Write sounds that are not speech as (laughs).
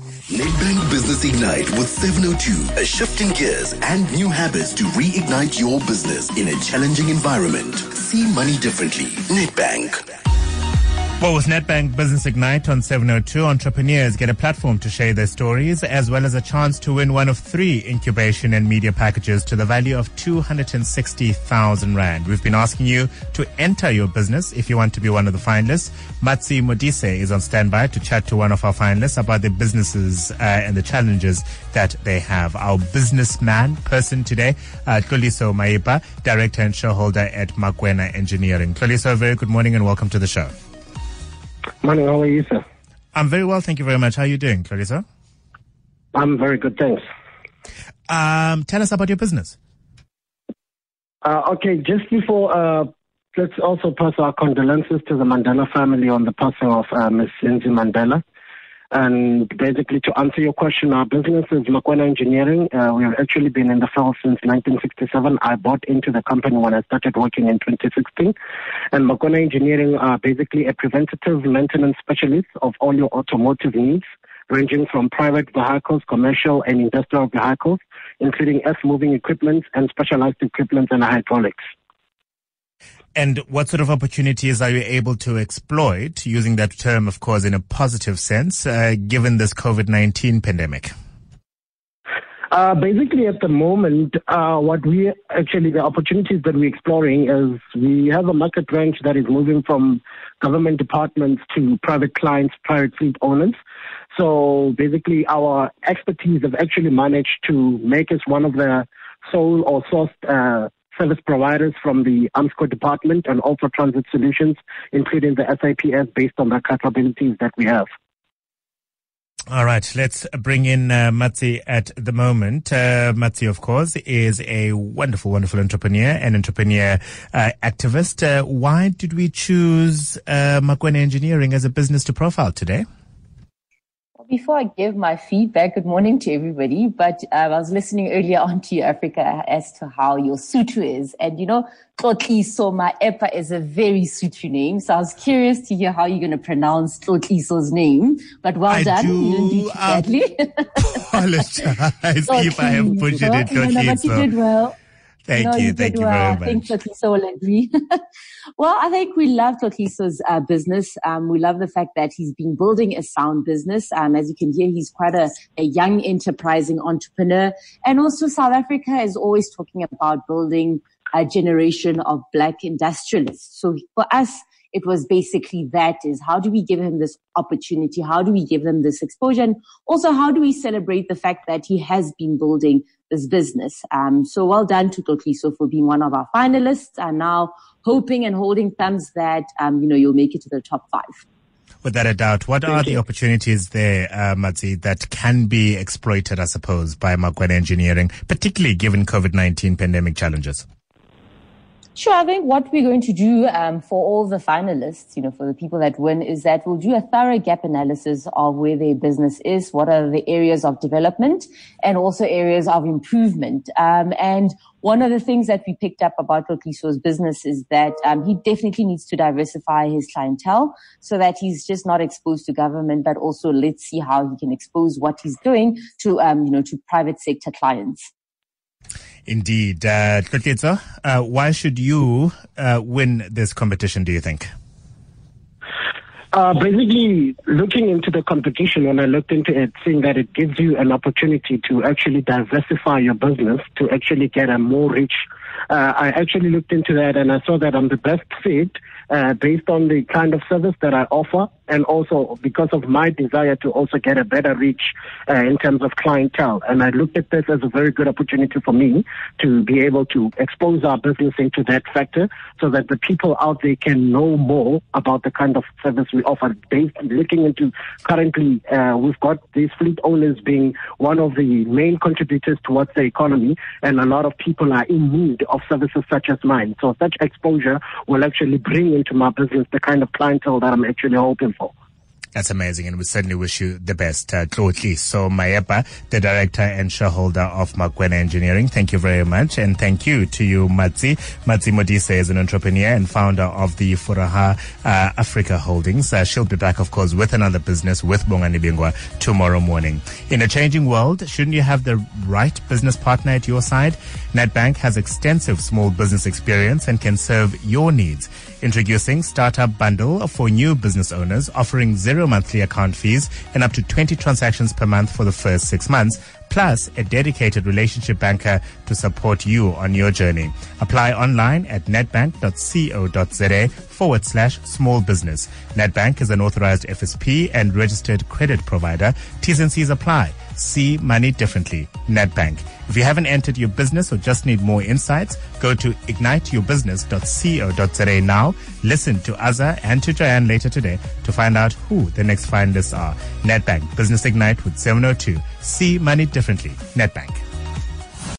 Nedbank Business Ignite with 702, a shift in gears and new habits to reignite your business in a challenging environment. See money differently. Nedbank. Well, with Nedbank Business Ignite on 702, entrepreneurs get a platform to share their stories as well as a chance to win one of three incubation and media packages to the value of 260,000 Rand. We've been asking you to enter your business if you want to be one of the finalists. Matsi Modise is on standby to chat to one of our finalists about their businesses uh, and the challenges that they have. Our businessman person today, uh, Mayipa, director and shareholder at Makwena Engineering. Xoliso, very good morning and welcome to the show. Morning, how are you, sir? I'm very well, thank you very much. How are you doing, Clarissa? I'm very good, thanks. Um, tell us about your business. Uh, okay, just before, uh, let's also pass our condolences to the Mandela family on the passing of uh, Ms. Zindzi Mandela. And basically, to answer your question, our business is Makwena Engineering. Uh, we have actually been in the field since 1967. I bought into the company when I started working in 2016. And Makwena Engineering are basically a preventative maintenance specialist of all your automotive needs, ranging from private vehicles, commercial and industrial vehicles, including earth-moving equipment and specialized equipment and hydraulics. And what sort of opportunities are you able to exploit, using that term, of course, in a positive sense, uh, given this COVID-19 pandemic? Uh, basically, at the moment, uh, what we actually, the opportunities that we're exploring is we have a market range that is moving from government departments to private clients, private fleet owners. So basically, our expertise have actually managed to make us one of the sole or sourced uh, service providers from the AMSCO department and also transit solutions, including the SIPS based on the capabilities that we have. All right, let's bring in uh, Matsi at the moment. Uh, Matsi, of course, is a wonderful, wonderful entrepreneur and entrepreneur uh, activist. Uh, why did we choose uh, Makwena Engineering as a business to profile today? Before I give my feedback, good morning to everybody. But uh, I was listening earlier on to you, Africa, as to how your Sotho is. And you know, Xoliso Maepa is a very Sotho name. So I was curious to hear how you're going to pronounce Xoliso's name. But well I done. Do, you didn't do too badly. (laughs) apologize (laughs) if I have butchered it, no, no, but you did well. Thank no, you. you Thank you well. very I much. think Xoliso will agree. (laughs) well, I think we love Xoliso's uh, business. Um, we love the fact that he's been building a sound business. Um, as you can hear, he's quite a, a young, enterprising entrepreneur. And also South Africa is always talking about building a generation of black industrialists. So for us, it was basically that is how do we give him this opportunity? How do we give him this exposure? And also how do we celebrate the fact that he has been building this business? Um, so well done to Xoliso for being one of our finalists and now hoping and holding thumbs that, um, you know, you'll make it to the top five. Without a doubt, what Thank are the opportunities there, uh, Matsi, that can be exploited, I suppose, by Makwena Engineering, particularly given COVID-19 pandemic challenges? Sure. I think what we're going to do um, for all the finalists, you know, for the people that win, is that we'll do a thorough gap analysis of where their business is, what are the areas of development, and also areas of improvement. Um, and one of the things that we picked up about Xoliso's business is that um, he definitely needs to diversify his clientele so that he's just not exposed to government, but also let's see how he can expose what he's doing to, um, you know, to private sector clients. Indeed. Uh, uh, why should you uh, win this competition, do you think? Uh, basically, looking into the competition, when I looked into it, seeing that it gives you an opportunity to actually diversify your business, to actually get a more rich. Uh, I actually looked into that and I saw that I'm the best fit uh, based on the kind of service that I offer and also because of my desire to also get a better reach uh, in terms of clientele. And I looked at this as a very good opportunity for me to be able to expose our business into that factor so that the people out there can know more about the kind of service we offer. Based looking into currently, uh, we've got these fleet owners being one of the main contributors towards the economy, and a lot of people are in need of services such as mine. So such exposure will actually bring into my business the kind of clientele that I'm actually hoping. That's amazing, and we certainly wish you the best, uh. So, Mayepa, the director and shareholder of Makwena Engineering, thank you very much, and thank you to you, Matsi. Matsi Modise is an entrepreneur and founder of the Furaha uh, Africa Holdings. Uh, she'll be back, of course, with another business with Bongani Bingwa tomorrow morning. In a changing world, shouldn't you have the right business partner at your side? Nedbank has extensive small business experience and can serve your needs. Introducing Startup Bundle for new business owners, offering zero monthly account fees and up to 20 transactions per month for the first six months, plus a dedicated relationship banker to support you on your journey. Apply online at nedbank.co.za forward slash small business. Nedbank is an authorized FSP and registered credit provider. T's and C's apply. See money differently. Nedbank. If you haven't entered your business or just need more insights, go to igniteyourbusiness.co.za now. Listen to Azza and to Joanne later today to find out who the next finalists are. Nedbank Business Ignite with 702. See money differently. Nedbank.